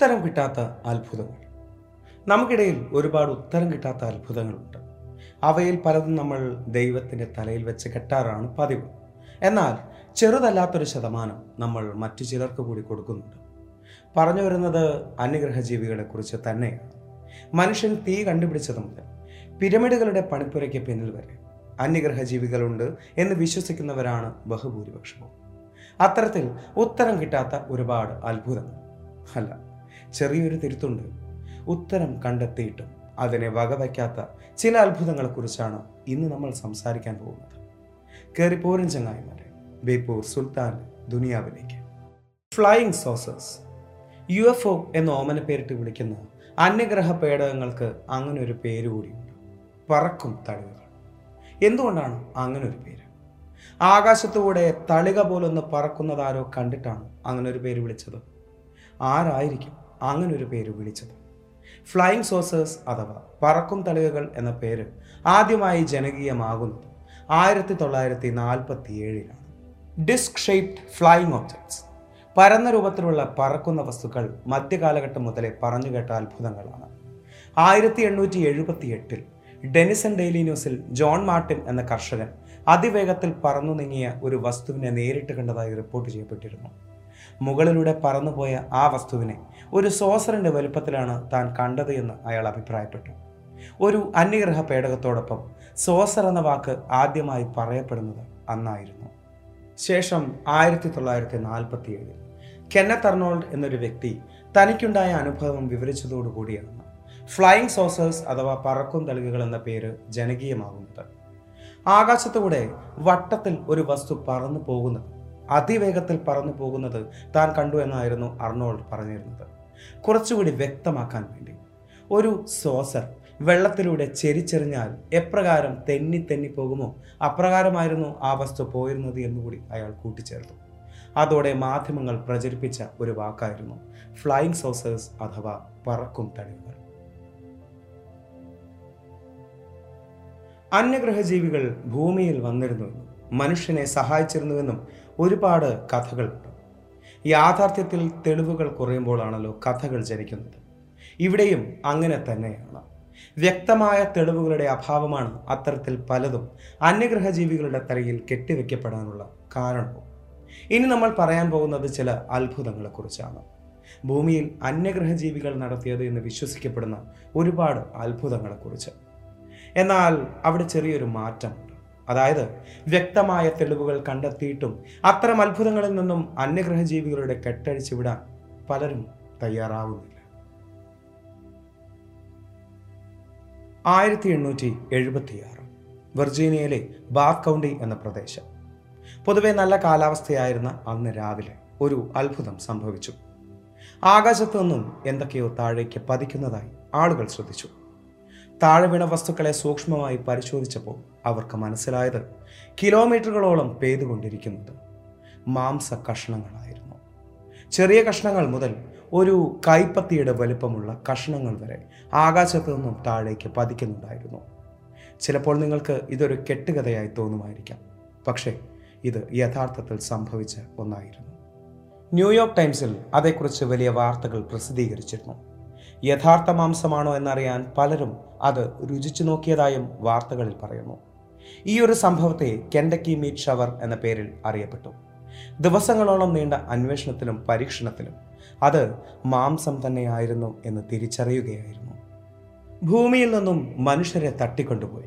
ഉത്തരം കിട്ടാത്ത അത്ഭുതങ്ങൾ. നമുക്കിടയിൽ ഒരുപാട് ഉത്തരം കിട്ടാത്ത അത്ഭുതങ്ങളുണ്ട്. അവയിൽ പലതും നമ്മൾ ദൈവത്തിന്റെ തലയിൽ വെച്ച് കെട്ടാറാണ് പതിവ്. എന്നാൽ ചെറുതല്ലാത്തൊരു ശതമാനം നമ്മൾ മറ്റു ചിലർക്ക് കൂടി കൊടുക്കുന്നുണ്ട്. പറഞ്ഞു വരുന്നത് അന്യഗ്രഹ ജീവികളെക്കുറിച്ച് തന്നെയാണ്. മനുഷ്യൻ തീ കണ്ടുപിടിച്ചത് മുതൽ പിരമിഡുകളുടെ പണിപ്പുരയ്ക്ക് പിന്നിൽ വരെ അന്യഗ്രഹ ജീവികളുണ്ട് എന്ന് വിശ്വസിക്കുന്നവരാണ് ബഹുഭൂരിപക്ഷവും. അത്തരത്തിൽ ഉത്തരം കിട്ടാത്ത ഒരുപാട് അത്ഭുതങ്ങൾ. അല്ല ചെറിയൊരു തിരുത്തുണ്ട്. ഉത്തരം കണ്ടെത്തിയിട്ടും അതിനെ വകവയ്ക്കാത്ത ചില അത്ഭുതങ്ങളെക്കുറിച്ചാണ് ഇന്ന് നമ്മൾ സംസാരിക്കാൻ പോകുന്നത്. കയറിപ്പോരൻ ചങ്ങായിമാരെ. ബേപ്പൂർ സുൽത്താൻ ദുനിയാവിലേക്ക്. ഫ്ലൈയിങ് സോസസ് യു എഫ് ഒ എന്ന് ഓമന പേരിട്ട് വിളിക്കുന്ന അന്യഗ്രഹ പേടകങ്ങൾക്ക് അങ്ങനെ ഒരു പേര് കൂടിയുണ്ട്. പറക്കും തളികകൾ എന്തുകൊണ്ടാണ് അങ്ങനെ ഒരു പേര്? ആകാശത്തുകൂടെ തളിക പോലൊന്ന് പറക്കുന്നതാരോ കണ്ടിട്ടാണ് അങ്ങനെ ഒരു പേര് വിളിച്ചത്. ആരായിരിക്കും? അങ്ങനെ ഒരു പേര് വിളിച്ചത്. ഫ്ലൈയിങ് സോസേഴ്സ് അഥവാ പറക്കും തളികകൾ എന്ന പേര് ആദ്യമായി ജനകീയമാകുന്നത് ആയിരത്തി തൊള്ളായിരത്തി നാൽപ്പത്തി ഏഴിലാണ് ഡിസ്ക് ഷേപ്ഡ് ഫ്ലൈയിങ് ഓബ്ജക്ട്സ് പരന്ന രൂപത്തിലുള്ള പറക്കുന്ന വസ്തുക്കൾ മധ്യകാലഘട്ടം മുതലേ പറഞ്ഞു കേട്ട അത്ഭുതങ്ങളാണ്. ആയിരത്തി എണ്ണൂറ്റി എഴുപത്തി എട്ടിൽ ഡെനിസൺ ഡെയിലി ന്യൂസിൽ ജോൺ മാർട്ടിൻ എന്ന കർഷകൻ അതിവേഗത്തിൽ പറന്നു നീങ്ങിയ ഒരു വസ്തുവിനെ നേരിട്ട് കണ്ടതായി റിപ്പോർട്ട് ചെയ്യപ്പെട്ടിരുന്നു. മുകളിലൂടെ പറന്നുപോയ ആ വസ്തുവിനെ ഒരു സോസറിന്റെ വലുപ്പത്തിലാണ് താൻ കണ്ടത് എന്ന് അയാൾ അഭിപ്രായപ്പെട്ടു. ഒരു അന്യഗ്രഹ പേടകത്തോടൊപ്പം സോസർ എന്ന വാക്ക് ആദ്യമായി പറയപ്പെടുന്നത് അന്നായിരുന്നു. ശേഷം ആയിരത്തി തൊള്ളായിരത്തി നാൽപ്പത്തി ഏഴിൽ കെന്നത്ത് അർണോൾഡ് എന്നൊരു വ്യക്തി തനിക്കുണ്ടായ അനുഭവം വിവരിച്ചതോടുകൂടിയാണ് ഫ്ലൈയിങ് സോസേഴ്സ് അഥവാ പറക്കും തളികകൾ എന്ന പേര് ജനകീയമാകുന്നത്. ആകാശത്തൂടെ വട്ടത്തിൽ ഒരു വസ്തു പറന്നു പോകുന്നത് അതിവേഗത്തിൽ പറന്നു പോകുന്നത് താൻ കണ്ടു എന്നായിരുന്നു അർണോൾഡ് പറഞ്ഞിരുന്നത്. കുറച്ചുകൂടി വ്യക്തമാക്കാൻ വേണ്ടി. ഒരു സോസർ വെള്ളത്തിലൂടെ ചെരിച്ചെറിഞ്ഞാൽ എപ്രകാരം തെന്നി തെന്നി പോകുമോ? അപ്രകാരമായിരുന്നു ആ വസ്തു പോയിരുന്നത് എന്നുകൂടി അയാൾ കൂട്ടിച്ചേർത്തു. അതോടെ മാധ്യമങ്ങൾ പ്രചരിപ്പിച്ച ഒരു വാക്കായിരുന്നു ഫ്ലൈയിങ് സോസേഴ്സ് അഥവാ പറക്കും തടിവുകൾ അന്യഗ്രഹജീവികൾ ഭൂമിയിൽ വന്നിരുന്നുവെന്നും മനുഷ്യനെ സഹായിച്ചിരുന്നുവെന്നും ഒരുപാട് കഥകളുണ്ട്. യാഥാർത്ഥ്യത്തിൽ തെളിവുകൾ കുറയുമ്പോഴാണല്ലോ കഥകൾ ജനിക്കുന്നത്. ഇവിടെയും അങ്ങനെ തന്നെയാണ്. വ്യക്തമായ തെളിവുകളുടെ അഭാവമാണ് അത്തരത്തിൽ പലതും അന്യഗ്രഹ ജീവികളുടെ തലയിൽ കെട്ടിവെക്കപ്പെടാനുള്ള കാരണവും ഇനി നമ്മൾ പറയാൻ പോകുന്നത് ചില അത്ഭുതങ്ങളെക്കുറിച്ചാണ്. ഭൂമിയിൽ അന്യഗ്രഹ ജീവികൾ നടത്തിയത് എന്ന് വിശ്വസിക്കപ്പെടുന്ന ഒരുപാട് അത്ഭുതങ്ങളെക്കുറിച്ച്. എന്നാൽ അവിടെ ചെറിയൊരു മാറ്റമുണ്ട്. അതായത് വ്യക്തമായ തെളിവുകൾ കണ്ടെത്തിയിട്ടും അത്തരം അത്ഭുതങ്ങളിൽ നിന്നും അന്യഗ്രഹജീവികളുടെ കെട്ടഴിച്ചു വിടാൻ പലരും തയ്യാറാവുന്നില്ല. ആയിരത്തി എണ്ണൂറ്റി എഴുപത്തിയാറ് വെർജീനിയയിലെ ബാത്ത് കൗണ്ടി എന്ന പ്രദേശം. പൊതുവെ നല്ല കാലാവസ്ഥയായിരുന്ന അന്ന് രാവിലെ ഒരു അത്ഭുതം സംഭവിച്ചു. ആകാശത്തു നിന്നും എന്തൊക്കെയോ താഴേക്ക് പതിക്കുന്നതായി ആളുകൾ ശ്രദ്ധിച്ചു. താഴെ വീണ വസ്തുക്കളെ സൂക്ഷ്മമായി പരിശോധിച്ചപ്പോൾ അവർക്ക് മനസ്സിലായത് കിലോമീറ്ററുകളോളം പെയ്തുകൊണ്ടിരിക്കുന്നത് മാംസ കഷ്ണങ്ങളായിരുന്നു ചെറിയ കഷ്ണങ്ങൾ മുതൽ ഒരു കൈപ്പത്തിയുടെ വലുപ്പമുള്ള കഷ്ണങ്ങൾ വരെ ആകാശത്തു നിന്നും താഴേക്ക് പതിക്കുന്നുണ്ടായിരുന്നു. ചിലപ്പോൾ നിങ്ങൾക്ക് ഇതൊരു കെട്ടുകഥയായി തോന്നുമായിരിക്കാം. പക്ഷേ ഇത് യഥാർത്ഥത്തിൽ സംഭവിച്ച ഒന്നായിരുന്നു. ന്യൂയോർക്ക് ടൈംസിൽ അതേക്കുറിച്ച് വലിയ വാർത്തകൾ പ്രസിദ്ധീകരിച്ചിരുന്നു. യഥാർത്ഥ മാംസമാണോ എന്നറിയാൻ പലരും അത് രുചിച്ചു നോക്കിയതായും വാർത്തകളിൽ പറയുന്നു. ഈ ഒരു സംഭവത്തെ കെൻഡക്കി മീറ്റ് ഷവർ എന്ന പേരിൽ അറിയപ്പെട്ടു. ദിവസങ്ങളോളം നീണ്ട അന്വേഷണത്തിലും പരീക്ഷണത്തിലും അത് മാംസം തന്നെയായിരുന്നു എന്ന് തിരിച്ചറിയുകയായിരുന്നു. ഭൂമിയിൽ നിന്നും മനുഷ്യരെ തട്ടിക്കൊണ്ടുപോയി.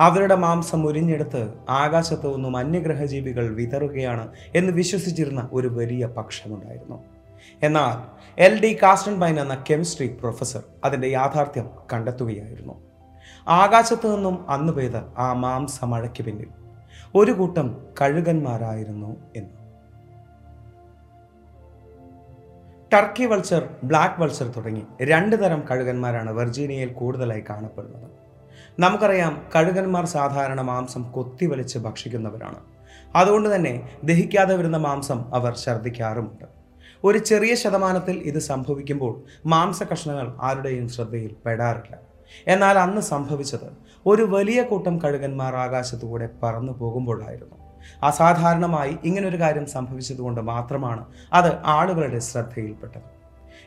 അവരുടെ മാംസം ഉരിഞ്ഞെടുത്ത് ആകാശത്തു നിന്നും അന്യഗ്രഹജീവികൾ വിതറുകയാണ് എന്ന് വിശ്വസിച്ചിരുന്ന ഒരു വലിയ പക്ഷമുണ്ടായിരുന്നു. എന്നാൽ എൽ ഡി കാസ്റ്റൻബൈൻ എന്ന കെമിസ്ട്രി പ്രൊഫസർ അതിന്റെ യാഥാർത്ഥ്യം കണ്ടെത്തുകയായിരുന്നു. ആകാശത്തു നിന്നും അന്ന് പെയ്ത ആ മാംസ മഴയ്ക്ക് പിന്നിൽ ഒരു കൂട്ടം കഴുകന്മാരായിരുന്നു എന്ന്. ടർക്കി വൾച്ചർ ബ്ലാക്ക് വൾച്ചർ തുടങ്ങി രണ്ട് തരം കഴുകന്മാരാണ് വെർജീനിയയിൽ കൂടുതലായി കാണപ്പെടുന്നത്. നമുക്കറിയാം കഴുകന്മാർ സാധാരണ മാംസം കൊത്തിവലിച്ച് ഭക്ഷിക്കുന്നവരാണ്. അതുകൊണ്ട് തന്നെ ദഹിക്കാതെ വരുന്ന മാംസം അവർ ഛർദ്ദിക്കാറുമുണ്ട്. ഒരു ചെറിയ ശതമാനത്തിൽ ഇത് സംഭവിക്കുമ്പോൾ മാംസ കഷ്ണങ്ങൾ ആരുടെയും ശ്രദ്ധയിൽ പെടാറില്ല. എന്നാൽ അന്ന് സംഭവിച്ചത് ഒരു വലിയ കൂട്ടം കഴുകന്മാർ ആകാശത്തുകൂടെ പറന്നു പോകുമ്പോഴായിരുന്നു. അസാധാരണമായി ഇങ്ങനൊരു കാര്യം സംഭവിച്ചതുകൊണ്ട് മാത്രമാണ് അത് ആളുകളുടെ ശ്രദ്ധയിൽപ്പെട്ടത്.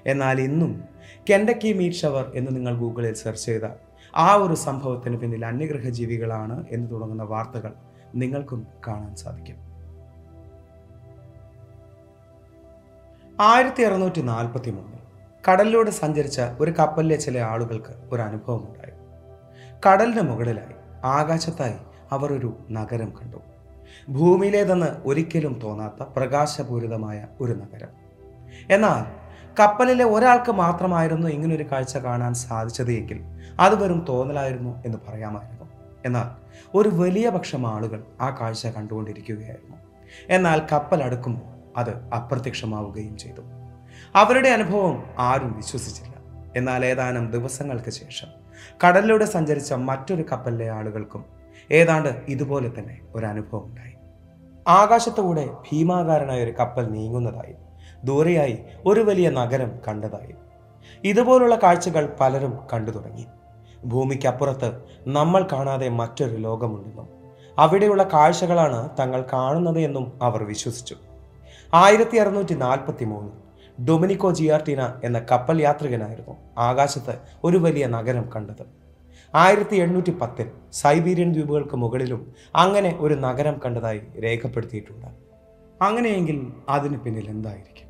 എന്നാൽ ഇന്നും കെൻഡക്കി മീറ്റ് ഷവർ എന്ന് നിങ്ങൾ ഗൂഗിളിൽ സെർച്ച് ചെയ്താൽ ആ ഒരു സംഭവത്തിന് പിന്നിൽ അന്യഗ്രഹ ജീവികളാണ് എന്ന് തുടങ്ങുന്ന വാർത്തകൾ നിങ്ങൾക്കും കാണാൻ സാധിക്കും. ആയിരത്തി അറുന്നൂറ്റി നാൽപ്പത്തി മൂന്നിൽ കടലിലൂടെ സഞ്ചരിച്ച ഒരു കപ്പലിലെ ചില ആളുകൾക്ക് ഒരു അനുഭവം ഉണ്ടായി കടലിന് മുകളിലായി ആകാശത്തായി അവർ ഒരു നഗരം കണ്ടു. ഭൂമിയിലേതെന്ന് ഒരിക്കലും തോന്നാത്ത പ്രകാശപൂരിതമായ ഒരു നഗരം. എന്നാൽ കപ്പലിലെ ഒരാൾക്ക് മാത്രമായിരുന്നു ഇങ്ങനൊരു കാഴ്ച കാണാൻ സാധിച്ചത് എങ്കിൽ അത് വെറും തോന്നലായിരുന്നു എന്ന് പറയാമായിരുന്നു. എന്നാൽ ഒരു വലിയ പക്ഷം ആളുകൾ ആ കാഴ്ച കണ്ടുകൊണ്ടിരിക്കുകയായിരുന്നു. എന്നാൽ കപ്പൽ അടുക്കുമ്പോൾ അത് അപ്രത്യക്ഷമാവുകയും ചെയ്തു. അവരുടെ അനുഭവം ആരും വിശ്വസിച്ചില്ല. എന്നാൽ ഏതാനും ദിവസങ്ങൾക്ക് ശേഷം കടലിലൂടെ സഞ്ചരിച്ച മറ്റൊരു കപ്പലിലെ ആളുകൾക്കും ഏതാണ്ട് ഇതുപോലെ തന്നെ ഒരു അനുഭവം ഉണ്ടായി. ആകാശത്തൂടെ ഭീമാകാരനായ ഒരു കപ്പൽ നീങ്ങുന്നതായി ദൂരെയായി ഒരു വലിയ നഗരം കണ്ടതായി. ഇതുപോലുള്ള കാഴ്ചകൾ പലരും കണ്ടു തുടങ്ങി. ഭൂമിക്കപ്പുറത്ത് നമ്മൾ കാണാതെ മറ്റൊരു ലോകമുണ്ടെന്നും അവിടെയുള്ള കാഴ്ചകളാണ് തങ്ങൾ കാണുന്നത് എന്നും അവർ വിശ്വസിച്ചു. ആയിരത്തി അറുന്നൂറ്റി നാൽപ്പത്തി മൂന്ന് ഡൊമിനിക്കോ ജിയാർട്ടിന എന്ന കപ്പൽ യാത്രികനായിരുന്നു ആകാശത്ത് ഒരു വലിയ നഗരം കണ്ടത്. ആയിരത്തി എണ്ണൂറ്റി പത്തിൽ സൈബീരിയൻ ദ്വീപുകൾക്ക് മുകളിലും അങ്ങനെ ഒരു നഗരം കണ്ടതായി രേഖപ്പെടുത്തിയിട്ടുണ്ട്. അങ്ങനെയെങ്കിൽ അതിന് പിന്നിൽ എന്തായിരിക്കും?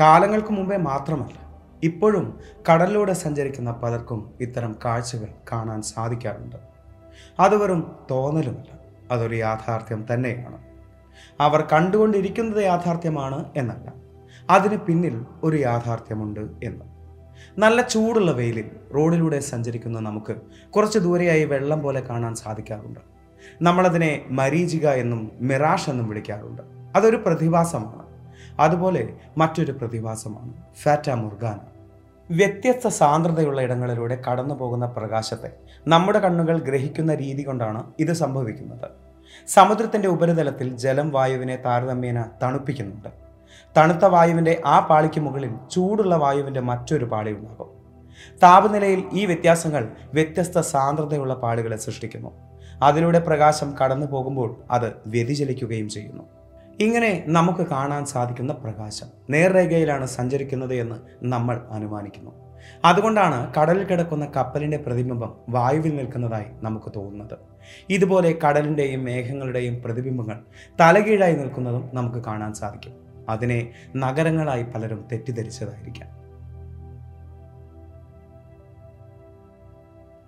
കാലങ്ങൾക്ക് മുമ്പേ മാത്രമല്ല ഇപ്പോഴും കടലിലൂടെ സഞ്ചരിക്കുന്ന പലർക്കും ഇത്തരം കാഴ്ചകൾ കാണാൻ സാധിക്കാറുണ്ട്. അത് വെറും തോന്നലുമല്ല അതൊരു യാഥാർത്ഥ്യം തന്നെയാണ്. അവർ കണ്ടുകൊണ്ടിരിക്കുന്നത് യാഥാർത്ഥ്യമാണ് എന്നല്ല. അതിന് പിന്നിൽ ഒരു യാഥാർത്ഥ്യമുണ്ട് എന്ന്. നല്ല ചൂടുള്ള വെയിലിൽ റോഡിലൂടെ സഞ്ചരിക്കുന്ന നമുക്ക് കുറച്ച് ദൂരെയായി വെള്ളം പോലെ കാണാൻ സാധിക്കാറുണ്ട്. നമ്മളതിനെ മരീചിക എന്നും മിറാഷ് എന്നും വിളിക്കാറുണ്ട്. അതൊരു പ്രതിഭാസമാണ്. അതുപോലെ മറ്റൊരു പ്രതിഭാസമാണ്. ഫാറ്റ മുർഗാന. വ്യത്യസ്ത സാന്ദ്രതയുള്ള ഇടങ്ങളിലൂടെ കടന്നു പോകുന്ന പ്രകാശത്തെ നമ്മുടെ കണ്ണുകൾ ഗ്രഹിക്കുന്ന രീതി കൊണ്ടാണ് ഇത് സംഭവിക്കുന്നത്. സമുദ്രത്തിന്റെ ഉപരിതലത്തിൽ ജലം വായുവിനെ താരതമ്യേന തണുപ്പിക്കുന്നുണ്ട്. തണുത്ത വായുവിന്റെ ആ പാളിക്ക് മുകളിൽ ചൂടുള്ള വായുവിന്റെ മറ്റൊരു പാളി ഉണ്ടാകും. താപനിലയിൽ ഈ വ്യത്യാസങ്ങൾ വ്യത്യസ്ത സാന്ദ്രതയുള്ള പാളികളെ സൃഷ്ടിക്കുന്നു. അതിലൂടെ പ്രകാശം കടന്നു പോകുമ്പോൾ അത് വ്യതിചലിക്കുകയും ചെയ്യുന്നു. ഇങ്ങനെ നമുക്ക് കാണാൻ സാധിക്കുന്ന പ്രകാശം നേർരേഖയിലാണ് സഞ്ചരിക്കുന്നത് എന്ന് നമ്മൾ അനുമാനിക്കുന്നു. അതുകൊണ്ടാണ് കടലിൽ കിടക്കുന്ന കപ്പലിന്റെ പ്രതിബിംബം വായുവിൽ നിൽക്കുന്നതായി നമുക്ക് തോന്നുന്നത്. ഇതുപോലെ കടലിന്റെയും മേഘങ്ങളുടെയും പ്രതിബിംബങ്ങൾ തലകീഴായി നിൽക്കുന്നതും നമുക്ക് കാണാൻ സാധിക്കും. അതിനെ നഗരങ്ങളായി പലരും തെറ്റിദ്ധരിച്ചതായിരിക്കാം.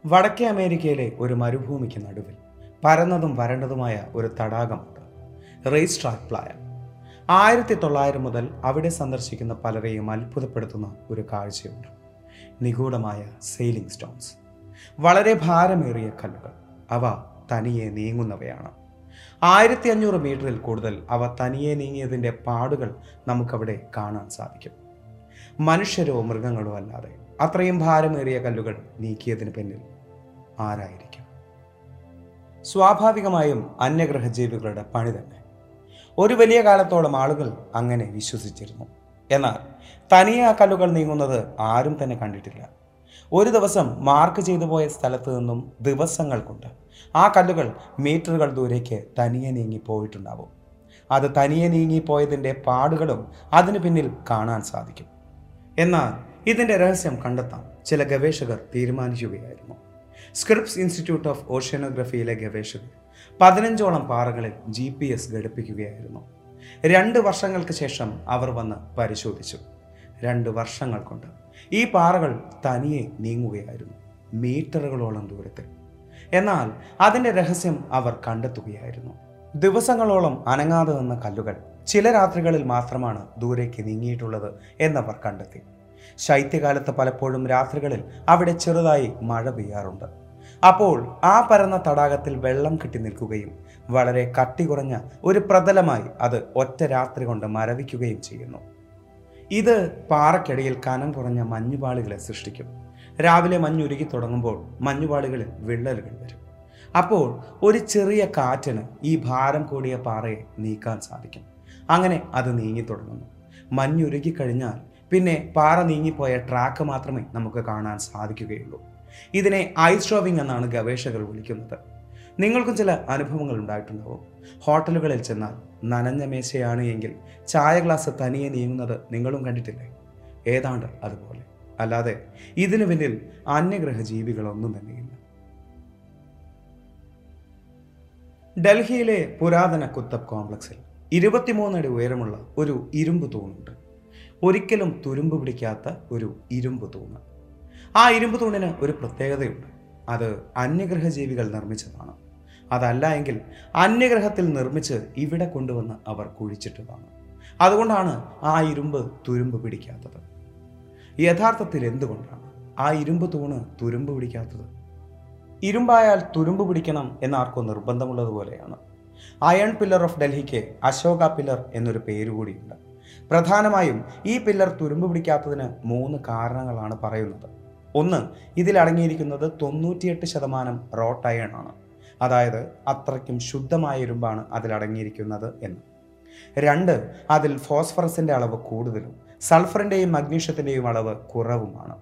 വടക്കേ അമേരിക്കയിലെ ഒരു മരുഭൂമിക്ക് നടുവിൽ പരന്നതും വരണ്ടതുമായ ഒരു തടാകമുണ്ട് റേസ് ട്രാക്ക് പ്ലായ. ആയിരത്തി തൊള്ളായിരം മുതൽ അവിടെ സന്ദർശിക്കുന്ന പലരെയും അത്ഭുതപ്പെടുത്തുന്ന ഒരു കാഴ്ചയുണ്ട്. നിഗൂഢമായ സെയിലിംഗ് സ്റ്റോൺസ്. വളരെ ഭാരമേറിയ കല്ലുകൾ. അവ തനിയെ നീങ്ങുന്നവയാണ്. ആയിരത്തി അഞ്ഞൂറ് മീറ്ററിൽ കൂടുതൽ അവ തനിയെ നീങ്ങിയതിന്റെ പാടുകൾ നമുക്കവിടെ കാണാൻ സാധിക്കും. മനുഷ്യരോ മൃഗങ്ങളോ അല്ലാതെ അത്രയും ഭാരമേറിയ കല്ലുകൾ നീക്കിയതിന് പിന്നിൽ ആരായിരിക്കും? സ്വാഭാവികമായും അന്യഗ്രഹ ജീവികളുടെ പണി തന്നെ. ഒരു വലിയ കാലത്തോളം ആളുകൾ അങ്ങനെ വിശ്വസിച്ചിരുന്നു. എന്നാൽ തനിയെ ആ കല്ലുകൾ നീങ്ങുന്നത് ആരും തന്നെ കണ്ടിട്ടില്ല. ഒരു ദിവസം മാർക്ക് ചെയ്തു പോയ സ്ഥലത്ത് നിന്നും ദിവസങ്ങൾ കൊണ്ട് ആ കല്ലുകൾ മീറ്ററുകൾ ദൂരേക്ക് തനിയെ നീങ്ങി പോയിട്ടുണ്ടാവും. അത് തനിയെ നീങ്ങിപ്പോയതിന്റെ പാടുകളും അതിന് പിന്നിൽ കാണാൻ സാധിക്കും. എന്നാൽ ഇതിന്റെ രഹസ്യം കണ്ടെത്താൻ ചില ഗവേഷകർ തീരുമാനിക്കുകയായിരുന്നു. സ്ക്രിപ്സ് ഇൻസ്റ്റിറ്റ്യൂട്ട് ഓഫ് ഓഷ്യനോഗ്രഫിയിലെ ഗവേഷകർ പതിനഞ്ചോളം പാറകളിൽ ജി പി എസ് ഘടിപ്പിക്കുകയായിരുന്നു. രണ്ട് വർഷങ്ങൾക്ക് ശേഷം അവർ വന്ന് പരിശോധിച്ചു. രണ്ട് വർഷങ്ങൾ കൊണ്ട്. ഈ പാറകൾ തനിയെ നീങ്ങുകയായിരുന്നു മീറ്ററുകളോളം ദൂരത്തിൽ. എന്നാൽ അതിന്റെ രഹസ്യം അവർ കണ്ടെത്തുകയായിരുന്നു. ദിവസങ്ങളോളം അനങ്ങാതെ നിന്ന കല്ലുകൾ ചില രാത്രികളിൽ മാത്രമാണ് ദൂരേക്ക് നീങ്ങിയിട്ടുള്ളത് എന്നവർ കണ്ടെത്തി. ശൈത്യകാലത്ത് പലപ്പോഴും രാത്രികളിൽ അവിടെ ചെറുതായി മഴ പെയ്യാറുണ്ട്. അപ്പോൾ ആ പരന്ന തടാകത്തിൽ വെള്ളം കെട്ടി നിൽക്കുകയും വളരെ കട്ടി കുറഞ്ഞ ഒരു പ്രതലമായി അത് ഒറ്റ രാത്രി കൊണ്ട് മരവിക്കുകയും ചെയ്യുന്നു. ഇത് പാറക്കിടയിൽ കനം കുറഞ്ഞ മഞ്ഞുപാളികളെ സൃഷ്ടിക്കും. രാവിലെ മഞ്ഞുരുകി തുടങ്ങുമ്പോൾ മഞ്ഞുപാളികളിൽ വിള്ളലുകൾ വരും. അപ്പോൾ ഒരു ചെറിയ കാറ്റിന് ഈ ഭാരം കൂടിയ പാറയെ നീക്കാൻ സാധിക്കും. അങ്ങനെ അത് നീങ്ങി തുടങ്ങുന്നു. മഞ്ഞുരുകി കഴിഞ്ഞാൽ പിന്നെ പാറ നീങ്ങിപ്പോയ ട്രാക്ക് മാത്രമേ നമുക്ക് കാണാൻ സാധിക്കുകയുള്ളൂ. ഇതിനെ ഐസ് ഷോവിംഗ് എന്നാണ് ഗവേഷകർ വിളിക്കുന്നത്. നിങ്ങൾക്കും ചില അനുഭവങ്ങൾ ഉണ്ടായിട്ടുണ്ടാവും. ഹോട്ടലുകളിൽ ചെന്നാൽ നനഞ്ഞ മേശയാണ് എങ്കിൽ ചായ ഗ്ലാസ് തനിയെ നീങ്ങുന്നത് നിങ്ങളും കണ്ടിട്ടില്ലേ? ഏതാണ്ട് അതുപോലെ. അല്ലാതെ ഇതിനു പിന്നിൽ അന്യഗ്രഹ ജീവികളൊന്നും തന്നെയില്ല. ഡൽഹിയിലെ പുരാതന കുത്തബ് കോംപ്ലക്സിൽ ഇരുപത്തിമൂന്നടി ഉയരമുള്ള ഒരു ഇരുമ്പ് തൂണുണ്ട്. ഒരിക്കലും തുരുമ്പ് പിടിക്കാത്ത ഒരു ഇരുമ്പ് തൂണ്. ആ ഇരുമ്പ് തൂണിന് ഒരു പ്രത്യേകതയുണ്ട്. അത് അന്യഗ്രഹ ജീവികൾ നിർമ്മിച്ചതാണ്. അതല്ല എങ്കിൽ അന്യഗ്രഹത്തിൽ നിർമ്മിച്ച് ഇവിടെ കൊണ്ടുവന്ന് അവർ കുഴിച്ചിട്ടതാണ്. അതുകൊണ്ടാണ് ആ ഇരുമ്പ് തുരുമ്പ് പിടിക്കാത്തത്. യഥാർത്ഥത്തിൽ എന്തുകൊണ്ടാണ് ആ ഇരുമ്പ് തൂണ് തുരുമ്പ് പിടിക്കാത്തത്? ഇരുമ്പായാൽ തുരുമ്പ് പിടിക്കണം എന്നാർക്കോ നിർബന്ധമുള്ളതുപോലെയാണ് അയൺ പില്ലർ ഓഫ് ഡൽഹിക്ക് അശോക പില്ലർ എന്നൊരു പേര് കൂടിയുണ്ട് പ്രധാനമായും ഈ പില്ലർ തുരുമ്പ് പിടിക്കാത്തതിന് മൂന്ന് കാരണങ്ങളാണ് പറയുന്നത്. ഒന്ന് ഇതിലടങ്ങിയിരിക്കുന്നത് തൊണ്ണൂറ്റിയെട്ട് ശതമാനം റോട്ട് അയൺ ആണ്. അതായത് അത്രയ്ക്കും ശുദ്ധമായ ഇരുമ്പാണ് അതിലടങ്ങിയിരിക്കുന്നത് എന്ന്. രണ്ട് അതിൽ ഫോസ്ഫറസിന്റെ അളവ് കൂടുതലും സൾഫറിന്റെയും മഗ്നീഷ്യത്തിന്റെയും അളവ് കുറവുമാണ്.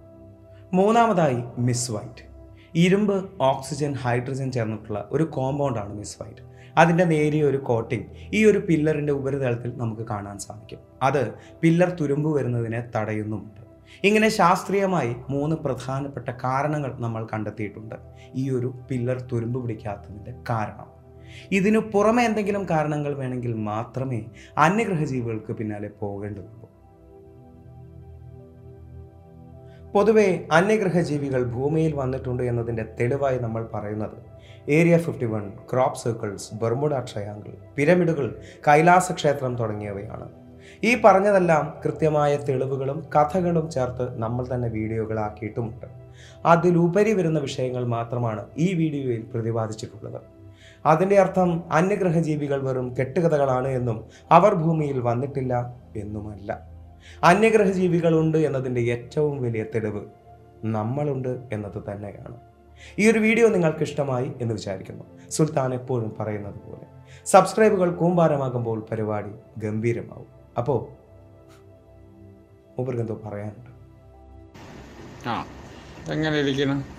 മൂന്നാമതായി മിസ് വൈറ്റ് ഇരുമ്പ് ഓക്സിജൻ ഹൈഡ്രജൻ ചേർന്നിട്ടുള്ള ഒരു കോമ്പൗണ്ടാണ് മിസ് വൈറ്റ് അതിന്റെ നേരിയ ഒരു കോട്ടിംഗ് ഈ ഒരു പില്ലറിന്റെ ഉപരിതലത്തിൽ നമുക്ക് കാണാൻ സാധിക്കും. അത് പില്ലർ തുരുമ്പ് വരുന്നതിനെ തടയുന്നുമുണ്ട്. ഇങ്ങനെ ശാസ്ത്രീയമായി മൂന്ന് പ്രധാനപ്പെട്ട കാരണങ്ങൾ നമ്മൾ കണ്ടെത്തിയിട്ടുണ്ട്. ഈ ഒരു പില്ലർ തുരുമ്പ് പിടിക്കാത്തതിന്റെ കാരണം. ഇതിനു പുറമെ എന്തെങ്കിലും കാരണങ്ങൾ വേണമെങ്കിൽ മാത്രമേ അന്യഗ്രഹജീവികൾക്ക് പിന്നാലെ പോകേണ്ടതുള്ളൂ. പൊതുവെ അന്യഗ്രഹജീവികൾ ഭൂമിയിൽ വന്നിട്ടുണ്ട് എന്നതിന്റെ തെളിവായി നമ്മൾ പറയുന്നത്. Area fifty one crop circles Bermuda triangle പിരമിഡുകൾ Kailasa ക്ഷേത്രം തുടങ്ങിയവയാണ്. ഈ പറഞ്ഞതെല്ലാം കൃത്യമായ തെളിവുകളും കഥകളും ചേർത്ത് നമ്മൾ തന്നെ വീഡിയോകളാക്കിയിട്ടുമുണ്ട്. അതിലുപരി വരുന്ന വിഷയങ്ങൾ മാത്രമാണ് ഈ വീഡിയോയിൽ പ്രതിപാദിച്ചിട്ടുള്ളത്. അതിന്റെ അർത്ഥം അന്യഗ്രഹജീവികൾ വെറും കെട്ടുകഥകളാണ് എന്നും അവർ ഭൂമിയിൽ വന്നിട്ടില്ല എന്നുമല്ല. അന്യഗ്രഹ ജീവികളുണ്ട് എന്നതിന്റെ ഏറ്റവും വലിയ തെളിവ് നമ്മളുണ്ട് എന്നത് തന്നെയാണ്. ഈ ഒരു വീഡിയോ നിങ്ങൾക്ക് ഇഷ്ടമായി എന്ന് വിചാരിക്കുന്നു. സുൽത്താൻ എപ്പോഴും പറയുന്നത് പോലെ. സബ്സ്ക്രൈബുകൾ കൂമ്പാരമാകുമ്പോൾ പരിപാടി ഗംഭീരമാവും. അപ്പോൾ മൂപ്പർക്ക് എന്തോ പറയാനുണ്ട്. ആ എങ്ങനെ ഇരിക്കണം